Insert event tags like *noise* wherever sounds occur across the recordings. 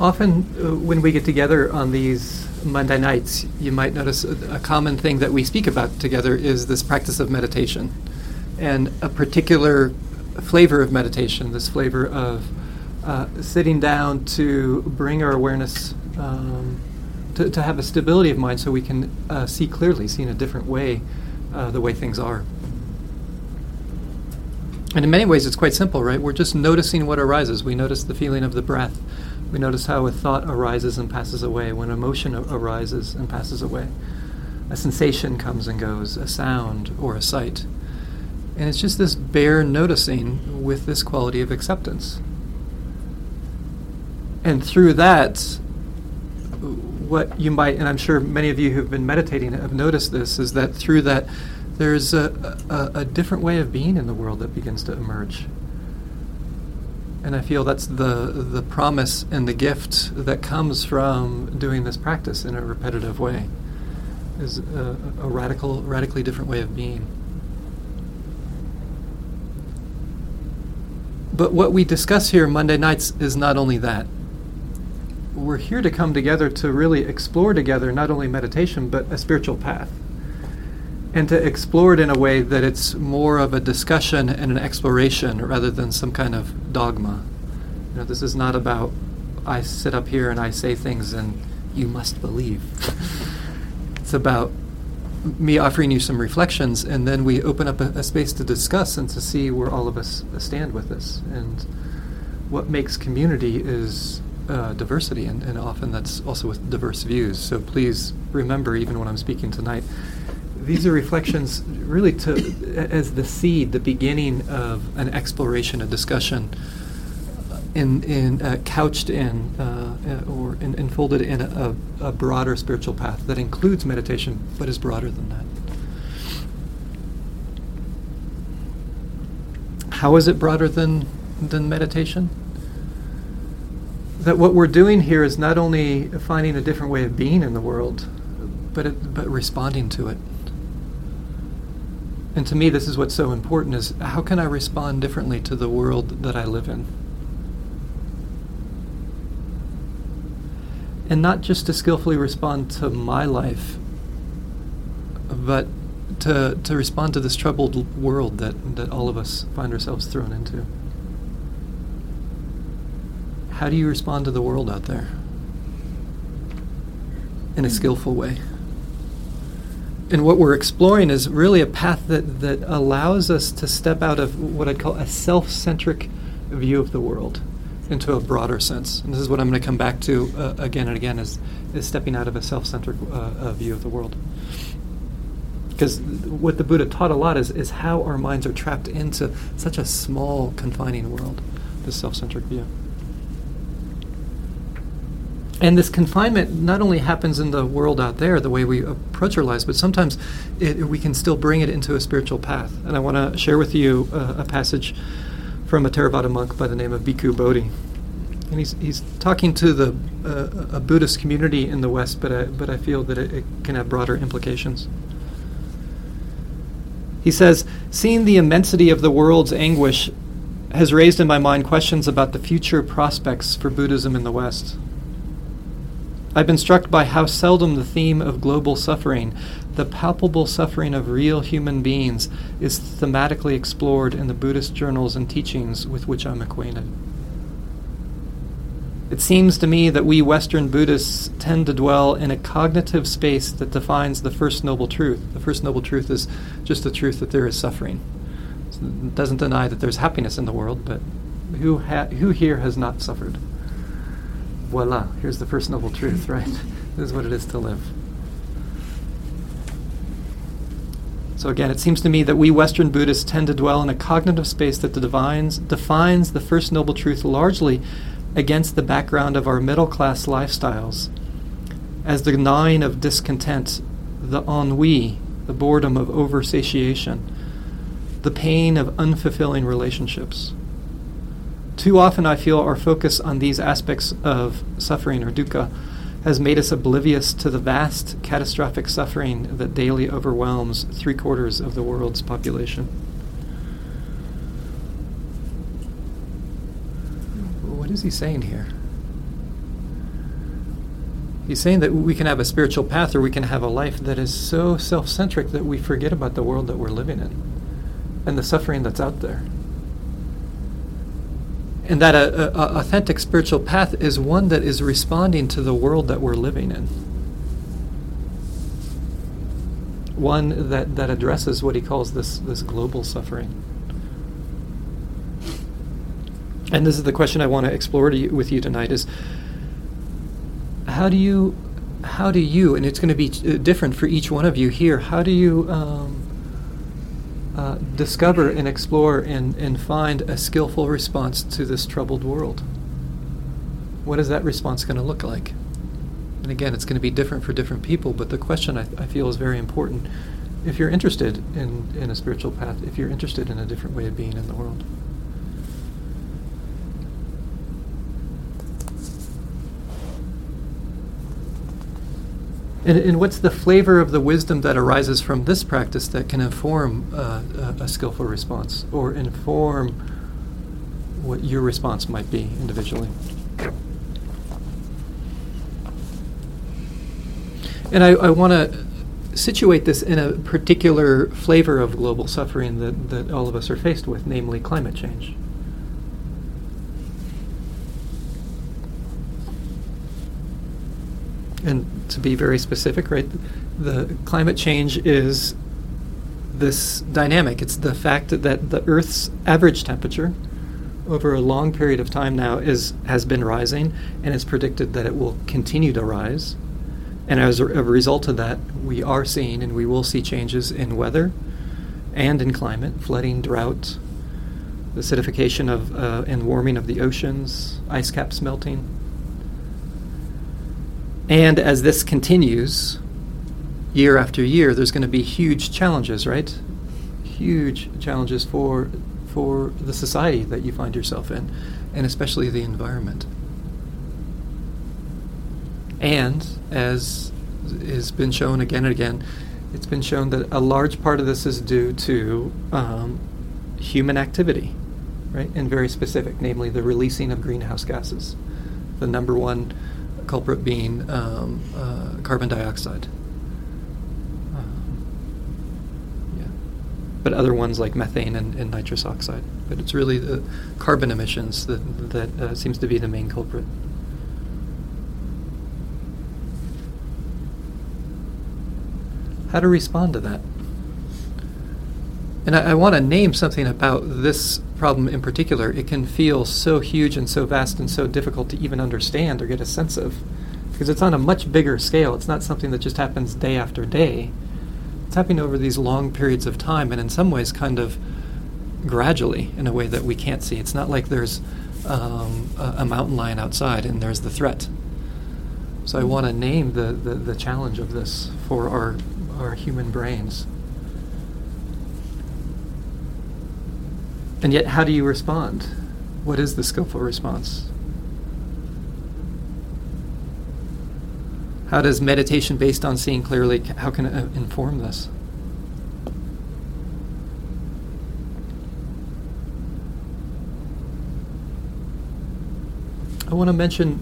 Often, uh, when we get together on these Monday nights, you might notice a, a, common thing that we speak about together is this practice of meditation. And a particular flavor of meditation, this flavor of uh, sitting down to bring our awareness, um, to, to have a stability of mind so we can uh, see clearly, see in a different way uh, the way things are. And in many ways, it's quite simple, right? We're just noticing what arises. We notice the feeling of the breath. We notice how a thought arises and passes away, when emotion arises and passes away. A sensation comes and goes, a sound or a sight. And it's just this bare noticing with this quality of acceptance. And through that, what you might, and I'm sure many of you who've been meditating have noticed this, is that through that there's a, a, a, different way of being in the world that begins to emerge. And I feel that's the, the promise and the gift that comes from doing this practice in a repetitive way, is a, a radical, radically different way of being. But what we discuss here Monday nights is not only that. We're here to come together to really explore together not only meditation, but a spiritual path and to explore it in a way that it's more of a discussion and an exploration rather than some kind of dogma. You know, this is not about I sit up here and I say things and you must believe. *laughs* it's about me offering you some reflections and then we open up a, a, space to discuss and to see where all of us stand with this. And what makes community is uh, diversity, and, and often that's also with diverse views. So please remember, even when I'm speaking tonight, these are reflections really to as the seed, the beginning of an exploration, a discussion, in, in uh, couched in uh, uh, or in, enfolded in a, a, broader spiritual path that includes meditation, but is broader than that. How is it broader than than meditation? That what we're doing here is not only finding a different way of being in the world, but it, but responding to it. And to me, this is what's so important: is how can I respond differently to the world that I live in? And not just to skillfully respond to my life, but to, to respond to this troubled world that, that all of us find ourselves thrown into. How do you respond to the world out there? In a skillful way and what we're exploring is really a path that, that allows us to step out of what I'd call a self centric view of the world into a broader sense. And this is what I'm going to come back to uh, again and again is, is stepping out of a self centric uh, uh, view of the world. Because what the Buddha taught a lot is, is how our minds are trapped into such a small, confining world, this self centric view. And this confinement not only happens in the world out there, the way we approach our lives, but sometimes it, we can still bring it into a spiritual path. And I want to share with you uh, a passage from a Theravada monk by the name of Bhikkhu Bodhi. And he's, he's talking to the uh, a Buddhist community in the West, but I, but I feel that it, it can have broader implications. He says, Seeing the immensity of the world's anguish has raised in my mind questions about the future prospects for Buddhism in the West. I've been struck by how seldom the theme of global suffering, the palpable suffering of real human beings, is thematically explored in the Buddhist journals and teachings with which I'm acquainted. It seems to me that we Western Buddhists tend to dwell in a cognitive space that defines the first noble truth. The first noble truth is just the truth that there is suffering. It doesn't deny that there's happiness in the world, but who, ha- who here has not suffered? Voila, here's the first noble truth, right? *laughs* this is what it is to live. So again, it seems to me that we Western Buddhists tend to dwell in a cognitive space that defines, defines the first noble truth largely against the background of our middle class lifestyles, as the gnawing of discontent, the ennui, the boredom of oversatiation, the pain of unfulfilling relationships. Too often, I feel our focus on these aspects of suffering or dukkha has made us oblivious to the vast catastrophic suffering that daily overwhelms three quarters of the world's population. What is he saying here? He's saying that we can have a spiritual path or we can have a life that is so self centric that we forget about the world that we're living in and the suffering that's out there. And that a, a, authentic spiritual path is one that is responding to the world that we're living in. One that, that addresses what he calls this, this global suffering. And this is the question I want to explore to you, with you tonight is how do you how do you and it's going to be uh, different for each one of you here how do you um, discover and explore and, and find a skillful response to this troubled world. What is that response going to look like? And again it's going to be different for different people but the question I, I feel is very important. If you're interested in, in a spiritual path if you're interested in a different way of being in the world And, and, what's the flavor of the wisdom that arises from this practice that can inform uh, a, a, skillful response or inform what your response might be individually? And I, I want to situate this in a particular flavor of global suffering that, that all of us are faced with, namely climate change. and to be very specific, right, the climate change is this dynamic. It's the fact that the Earth's average temperature over a long period of time now is has been rising, and it's predicted that it will continue to rise. And as a, result of that, we are seeing and we will see changes in weather and in climate, flooding, drought, acidification of uh, and warming of the oceans, ice caps melting. And as this continues, year after year, there's going to be huge challenges, right? Huge challenges for for the society that you find yourself in, and especially the environment. And as has been shown again and again, it's been shown that a large part of this is due to um, human activity, right? And very specific, namely the releasing of greenhouse gases. The number one culprit being um, uh, carbon dioxide. Um, yeah. But other ones like methane and, and, nitrous oxide. But it's really the carbon emissions that, that uh, seems to be the main culprit. How to respond to that? And I, I want to name something about this problem in particular. It can feel so huge and so vast and so difficult to even understand or get a sense of because it's on a much bigger scale. It's not something that just happens day after day. It's happening over these long periods of time and in some ways kind of gradually in a way that we can't see. It's not like there's um, a, a, mountain lion outside and there's the threat. So I want to name the, the, the challenge of this for our, our human brains. And yet, how do you respond? What is the skillful response? How does meditation based on seeing clearly, how can it uh, inform this? I want to mention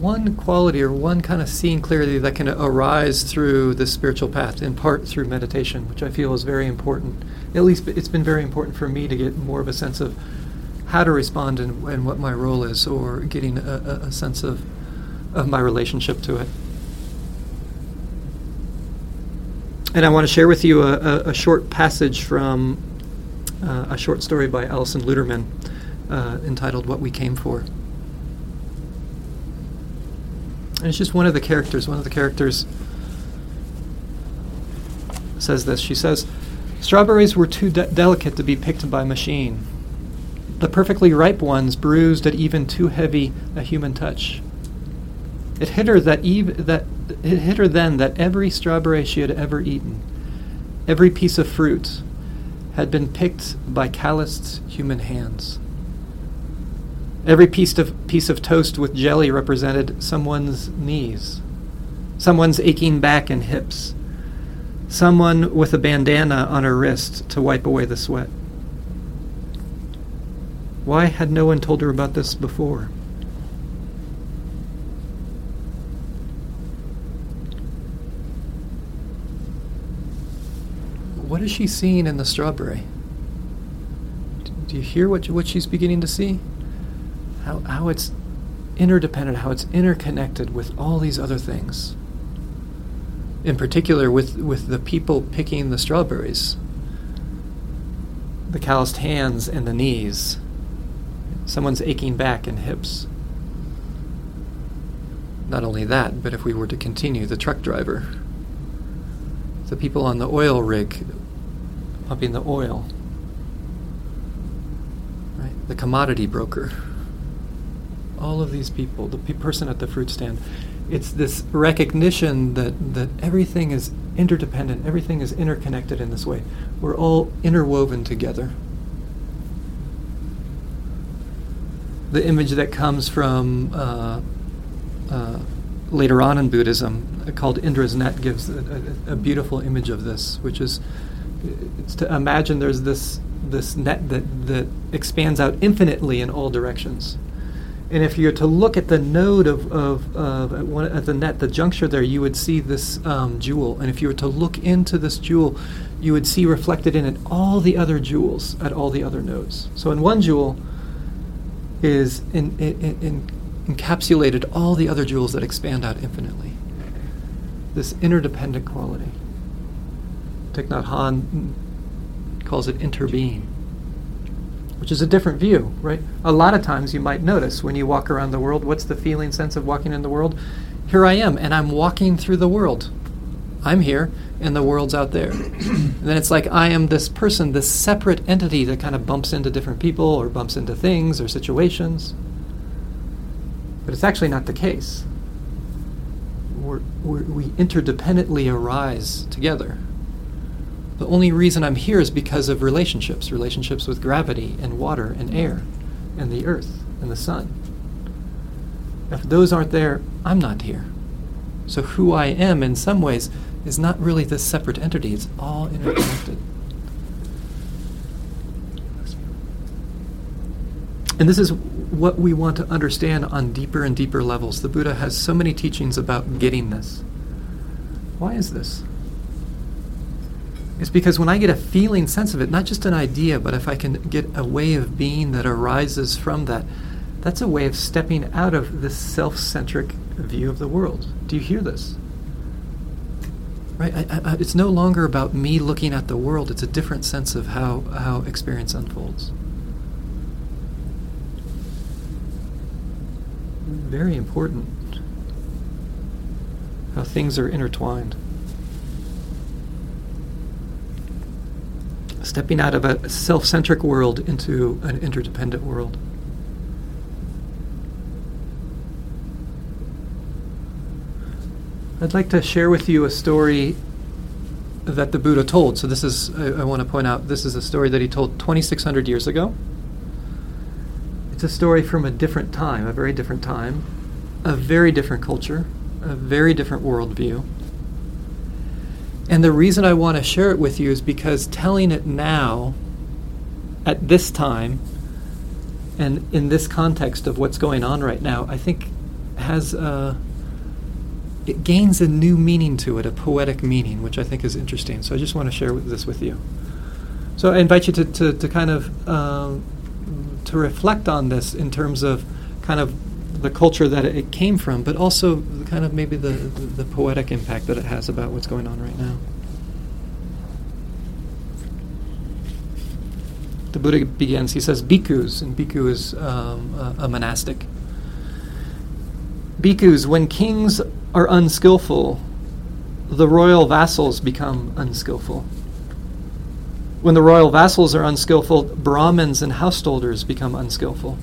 one quality or one kind of seeing clearly that can arise through the spiritual path, in part through meditation, which I feel is very important. At least it's been very important for me to get more of a sense of how to respond and, and what my role is, or getting a, a sense of, of my relationship to it. And I want to share with you a, a, a short passage from uh, a short story by Alison Luterman uh, entitled What We Came For. And it's just one of the characters. One of the characters says this. She says, Strawberries were too de- delicate to be picked by machine. The perfectly ripe ones bruised at even too heavy a human touch. It hit her that ev- that it hit her then that every strawberry she had ever eaten, every piece of fruit, had been picked by calloused human hands. Every piece of, piece of toast with jelly represented someone's knees, someone's aching back and hips, someone with a bandana on her wrist to wipe away the sweat. Why had no one told her about this before? What is she seeing in the strawberry? Do you hear what, what she's beginning to see? How, how it's interdependent, how it's interconnected with all these other things. In particular, with, with the people picking the strawberries, the calloused hands and the knees, someone's aching back and hips. Not only that, but if we were to continue, the truck driver, the people on the oil rig pumping the oil, right? the commodity broker, all of these people, the pe- person at the fruit stand. It's this recognition that, that everything is interdependent, everything is interconnected in this way. We're all interwoven together. The image that comes from uh, uh, later on in Buddhism, uh, called Indra's net, gives a, a, a, beautiful image of this, which is it's to imagine there's this this net that, that expands out infinitely in all directions. And if you're to look at the node of, of, of at, one, at the net, the juncture there, you would see this um, jewel. And if you were to look into this jewel, you would see reflected in it all the other jewels at all the other nodes. So in one jewel is in, in, in encapsulated all the other jewels that expand out infinitely. This interdependent quality. Thich Nhat calls it interbeing, which is a different view, right? A lot of times you might notice when you walk around the world, what's the feeling sense of walking in the world? Here I am, and I'm walking through the world. I'm here, and the world's out there. *coughs* and then it's like I am this person, this separate entity that kind of bumps into different people or bumps into things or situations. But it's actually not the case. We're, we're, we interdependently arise together. The only reason I'm here is because of relationships relationships with gravity and water and air and the earth and the sun. If those aren't there, I'm not here. So, who I am in some ways is not really this separate entity, it's all interconnected. And this is what we want to understand on deeper and deeper levels. The Buddha has so many teachings about getting this. Why is this? It's because when I get a feeling sense of it, not just an idea, but if I can get a way of being that arises from that, that's a way of stepping out of this self centric view of the world. Do you hear this? Right? I, I, it's no longer about me looking at the world, it's a different sense of how, how experience unfolds. very important how things are intertwined. Stepping out of a self centric world into an interdependent world. I'd like to share with you a story that the Buddha told. So, this is, I, I want to point out, this is a story that he told 2,600 years ago. It's a story from a different time, a very different time, a very different culture, a very different worldview. And the reason I want to share it with you is because telling it now, at this time, and in this context of what's going on right now, I think has a, it gains a new meaning to it, a poetic meaning, which I think is interesting. So I just want to share this with you. So I invite you to, to, to kind of um, to reflect on this in terms of kind of the culture that it came from, but also kind of maybe the, the, the poetic impact that it has about what's going on right now. The Buddha begins, he says, bhikkhus, and bhikkhu is um, a, a monastic. Bhikkhus, when kings are unskillful, the royal vassals become unskillful. When the royal vassals are unskillful, Brahmins and householders become unskillful.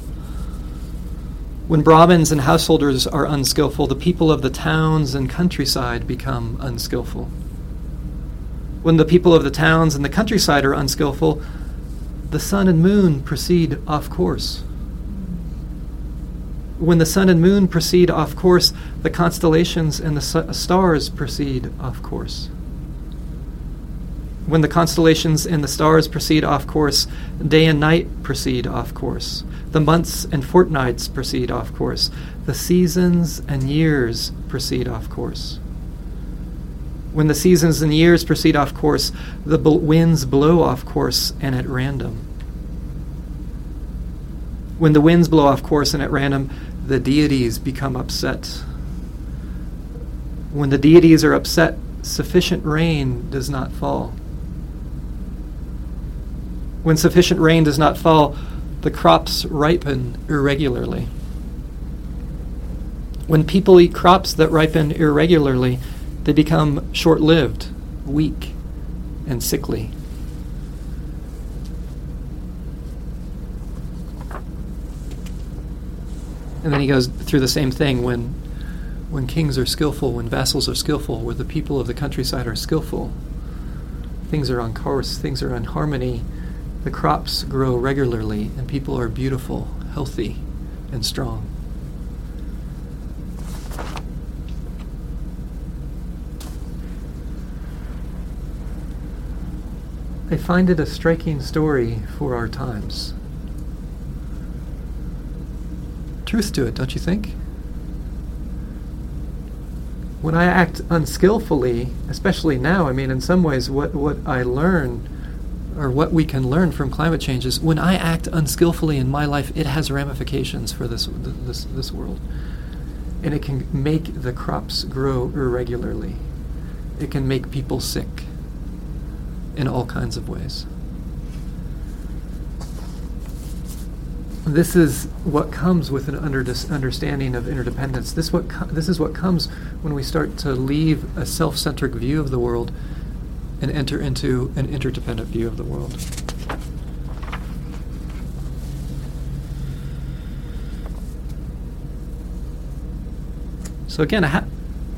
When Brahmins and householders are unskillful, the people of the towns and countryside become unskillful. When the people of the towns and the countryside are unskillful, the sun and moon proceed off course. When the sun and moon proceed off course, the constellations and the stars proceed off course. When the constellations and the stars proceed off course, day and night proceed off course. The months and fortnights proceed off course. The seasons and years proceed off course. When the seasons and years proceed off course, the bl- winds blow off course and at random. When the winds blow off course and at random, the deities become upset. When the deities are upset, sufficient rain does not fall. When sufficient rain does not fall, the crops ripen irregularly. When people eat crops that ripen irregularly, they become short lived, weak, and sickly. And then he goes through the same thing when, when kings are skillful, when vassals are skillful, where the people of the countryside are skillful. Things are on course, things are in harmony, the crops grow regularly, and people are beautiful, healthy, and strong. I find it a striking story for our times. Truth to it, don't you think? When I act unskillfully, especially now, I mean, in some ways, what, what I learn or what we can learn from climate change is when I act unskillfully in my life, it has ramifications for this, this, this world. And it can make the crops grow irregularly, it can make people sick in all kinds of ways. This is what comes with an under understanding of interdependence. This, what this is what comes when we start to leave a self centric view of the world and enter into an interdependent view of the world. So, again, how,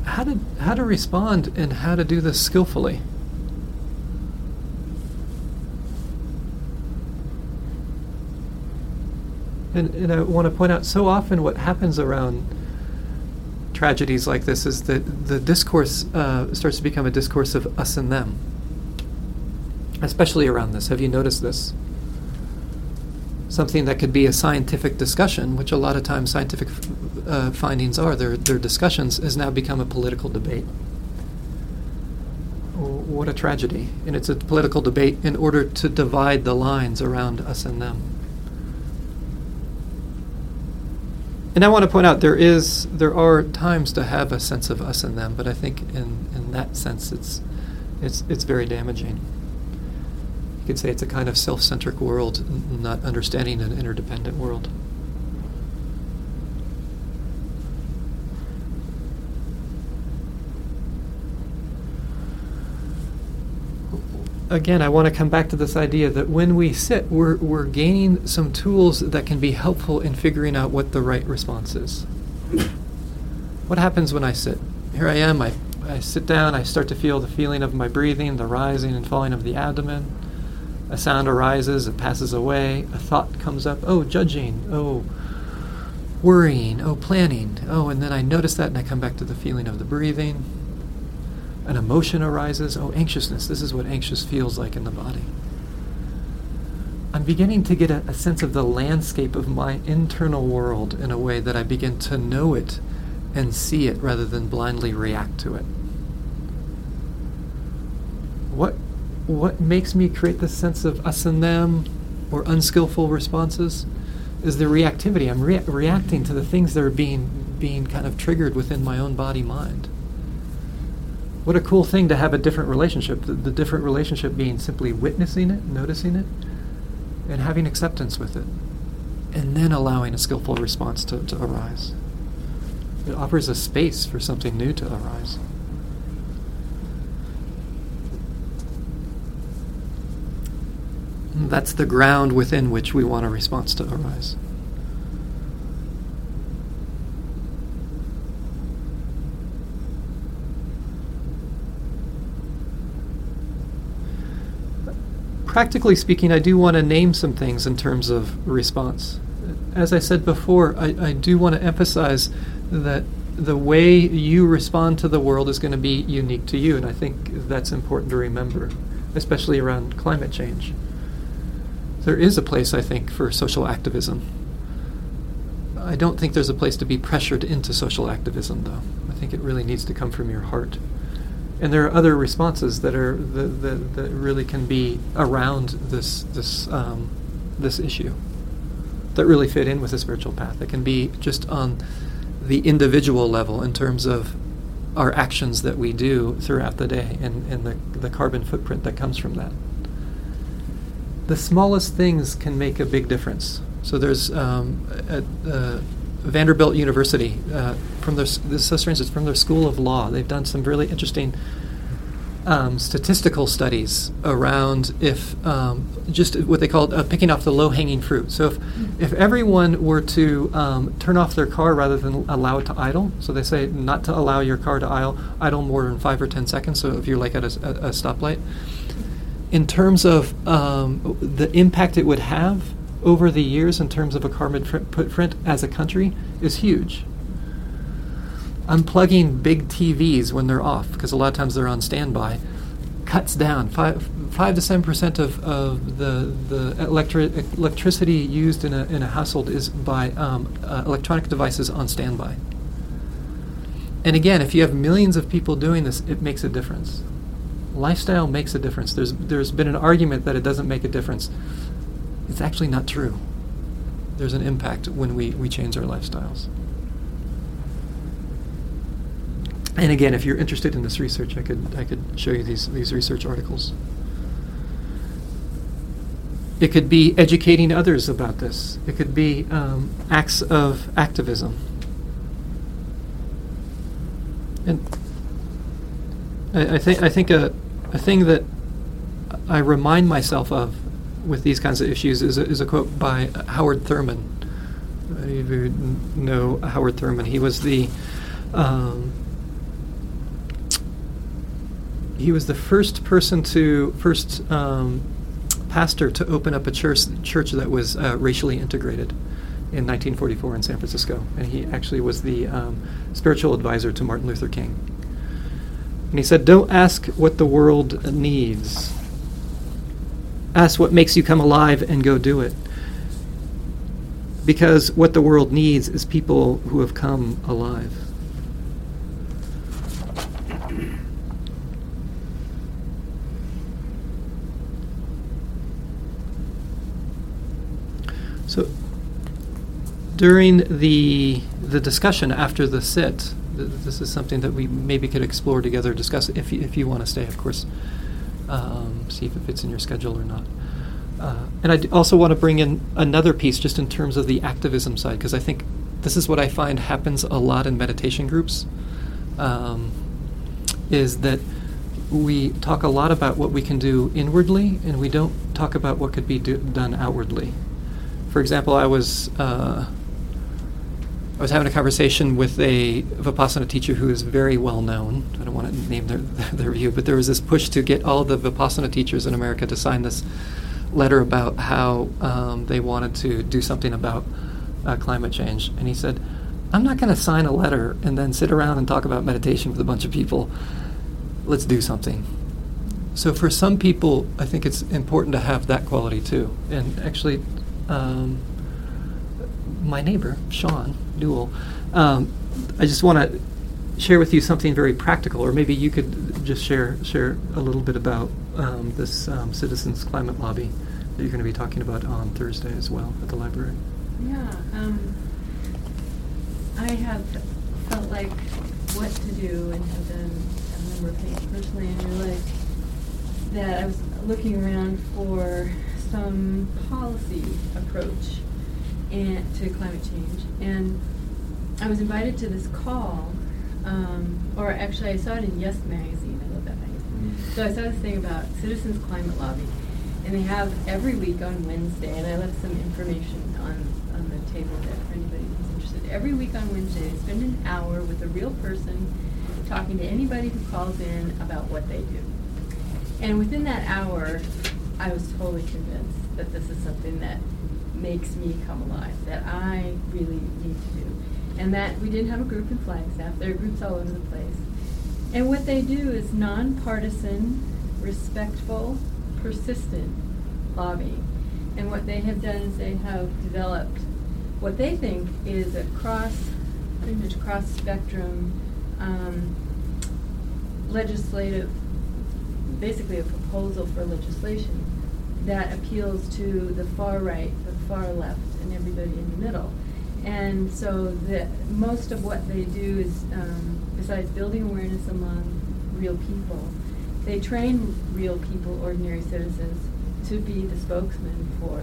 how, to, how to respond and how to do this skillfully. And, and I want to point out so often what happens around tragedies like this is that the discourse uh, starts to become a discourse of us and them, especially around this. Have you noticed this? Something that could be a scientific discussion, which a lot of times scientific uh, findings are, their, their discussions, has now become a political debate. What a tragedy. And it's a political debate in order to divide the lines around us and them. And I want to point out there is there are times to have a sense of us and them, but I think in, in that sense it's it's it's very damaging. You could say it's a kind of self-centric world, not understanding an interdependent world. Again, I want to come back to this idea that when we sit, we're, we're gaining some tools that can be helpful in figuring out what the right response is. What happens when I sit? Here I am, I, I sit down, I start to feel the feeling of my breathing, the rising and falling of the abdomen. A sound arises, it passes away, a thought comes up, oh, judging, oh, worrying, oh, planning, oh, and then I notice that and I come back to the feeling of the breathing an emotion arises. Oh, anxiousness. This is what anxious feels like in the body. I'm beginning to get a, a, sense of the landscape of my internal world in a way that I begin to know it and see it rather than blindly react to it. What, what makes me create this sense of us and them or unskillful responses is the reactivity. I'm rea- reacting to the things that are being, being kind of triggered within my own body mind what a cool thing to have a different relationship. The, the, different relationship being simply witnessing it, noticing it, and having acceptance with it, and then allowing a skillful response to, to arise. It offers a space for something new to arise. that's the ground within which we want a response to arise. Practically speaking, I do want to name some things in terms of response. As I said before, I, I do want to emphasize that the way you respond to the world is going to be unique to you, and I think that's important to remember, especially around climate change. There is a place, I think, for social activism. I don't think there's a place to be pressured into social activism, though. I think it really needs to come from your heart And there are other responses that are that, that, that really can be around this this um, this issue that really fit in with the spiritual path. It can be just on the individual level in terms of our actions that we do throughout the day and, and the, the carbon footprint that comes from that. The smallest things can make a big difference. So there's um, at uh, Vanderbilt University, uh, from their, this is so strange, it's from their School of Law. They've done some really interesting um, statistical studies around if um, just what they call uh, picking off the low hanging fruit. So if, if everyone were to um, turn off their car rather than allow it to idle, so they say not to allow your car to idle, idle more than five or ten seconds. So if you're like at a, a, a stoplight, in terms of um, the impact it would have over the years in terms of a carbon footprint as a country is huge unplugging big TVs when they're off, because a lot of times they're on standby, cuts down five, five to seven percent of, of the the electri- electricity used in a in a household is by um, uh, electronic devices on standby. And again, if you have millions of people doing this, it makes a difference. Lifestyle makes a difference. There's there's been an argument that it doesn't make a difference. It's actually not true. There's an impact when we, we change our lifestyles. And again, if you're interested in this research, I could I could show you these these research articles. It could be educating others about this. It could be um, acts of activism. And I, I think I think a a thing that I remind myself of with these kinds of issues is a, is a quote by Howard Thurman. If you know Howard Thurman, he was the um, he was the first person to first um, pastor to open up a church church that was uh, racially integrated in 1944 in San Francisco, and he actually was the um, spiritual advisor to Martin Luther King. And he said, "Don't ask what the world needs. Ask what makes you come alive and go do it." Because what the world needs is people who have come alive. So during the the discussion after the sit, th- this is something that we maybe could explore together, discuss if if you want to stay, of course. Um, see if it fits in your schedule or not. Uh, and I also want to bring in another piece just in terms of the activism side, because I think this is what I find happens a lot in meditation groups. Um, is that we talk a lot about what we can do inwardly, and we don't talk about what could be do- done outwardly for example, I was uh, I was having a conversation with a Vipassana teacher who is very well known. I don't want to name their, *laughs* their view, but there was this push to get all the Vipassana teachers in America to sign this letter about how um, they wanted to do something about uh, climate change. And he said, I'm not going to sign a letter and then sit around and talk about meditation with a bunch of people. Let's do something. So, for some people, I think it's important to have that quality too. And actually, um, my neighbor, Sean Newell. Um, I just want to share with you something very practical, or maybe you could just share share a little bit about um, this um, Citizens Climate Lobby that you're going to be talking about on Thursday as well at the library. Yeah, um, I have felt like what to do and have done a number of things personally and realized that I was looking around for some policy approach and to climate change. And I was invited to this call, um, or actually I saw it in Yes magazine. I love that magazine. Mm-hmm. So I saw this thing about Citizens Climate Lobby, and they have every week on Wednesday. And I left some information on on the table there for anybody who's interested. Every week on Wednesday, they spend an hour with a real person talking to anybody who calls in about what they do. And within that hour, I was totally convinced that this is something that makes me come alive, that I really need to do. And that we didn't have a group in Flagstaff, there are groups all over the place. And what they do is nonpartisan, respectful, persistent lobbying. And what they have done is they have developed what they think is a cross, pretty much cross spectrum um, legislative, basically a proposal for legislation that appeals to the far right, the far left, and everybody in the middle. And so the, most of what they do is, um, besides building awareness among real people, they train real people, ordinary citizens, to be the spokesman for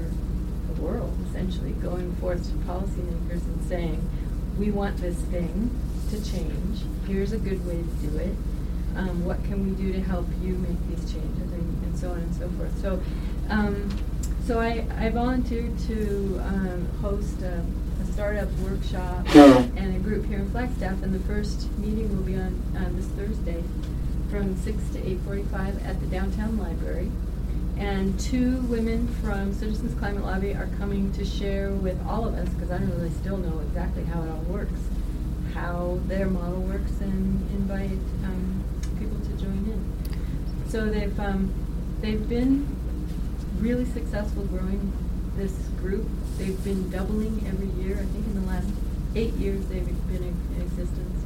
the world, essentially, going forth to policymakers and saying, we want this thing to change. Here's a good way to do it. Um, what can we do to help you make these changes, and, and so on and so forth. So, um, so I, I volunteered to um, host a, a, startup workshop and a group here in Flagstaff, and the first meeting will be on uh, this Thursday from 6 to 8.45 at the downtown library. And two women from Citizens Climate Lobby are coming to share with all of us, because I don't really still know exactly how it all works, how their model works, and invite um, people to join in. So they've um, they've been really successful growing this group. They've been doubling every year. I think in the last eight years they've been in, in existence.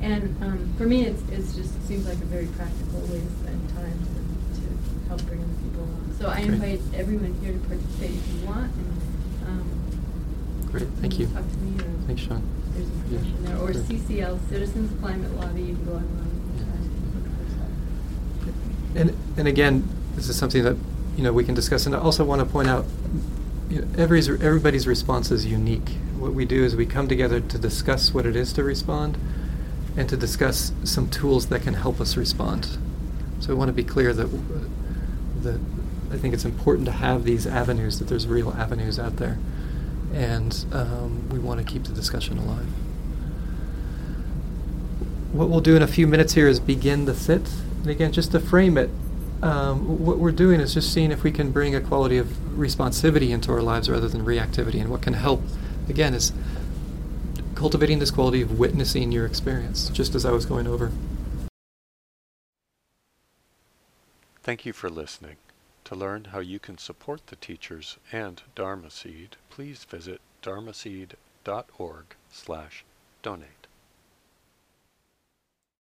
And um, for me, it's, it's just seems like a very practical way to spend time to, to help bring the people along. So I invite everyone here to participate if you want. And, um, Great, thank you. Talk to me. Or Thanks, Sean. There's information Yeah. there. Or Great. CCL, Citizens Climate Lobby. You can go online. and look for stuff. And, and again, this is something that, you know, we can discuss. And I also want to point out, you know, everybody's, everybody's response is unique. What we do is we come together to discuss what it is to respond and to discuss some tools that can help us respond. So I want to be clear that, that I think it's important to have these avenues, that there's real avenues out there. And um, we want to keep the discussion alive. What we'll do in a few minutes here is begin the sit. And again, just to frame it, um, what we're doing is just seeing if we can bring a quality of responsivity into our lives rather than reactivity. And what can help, again, is cultivating this quality of witnessing your experience, just as I was going over. Thank you for listening. To learn how you can support the teachers and Dharma Seed, please visit dharmaseed.org slash donate.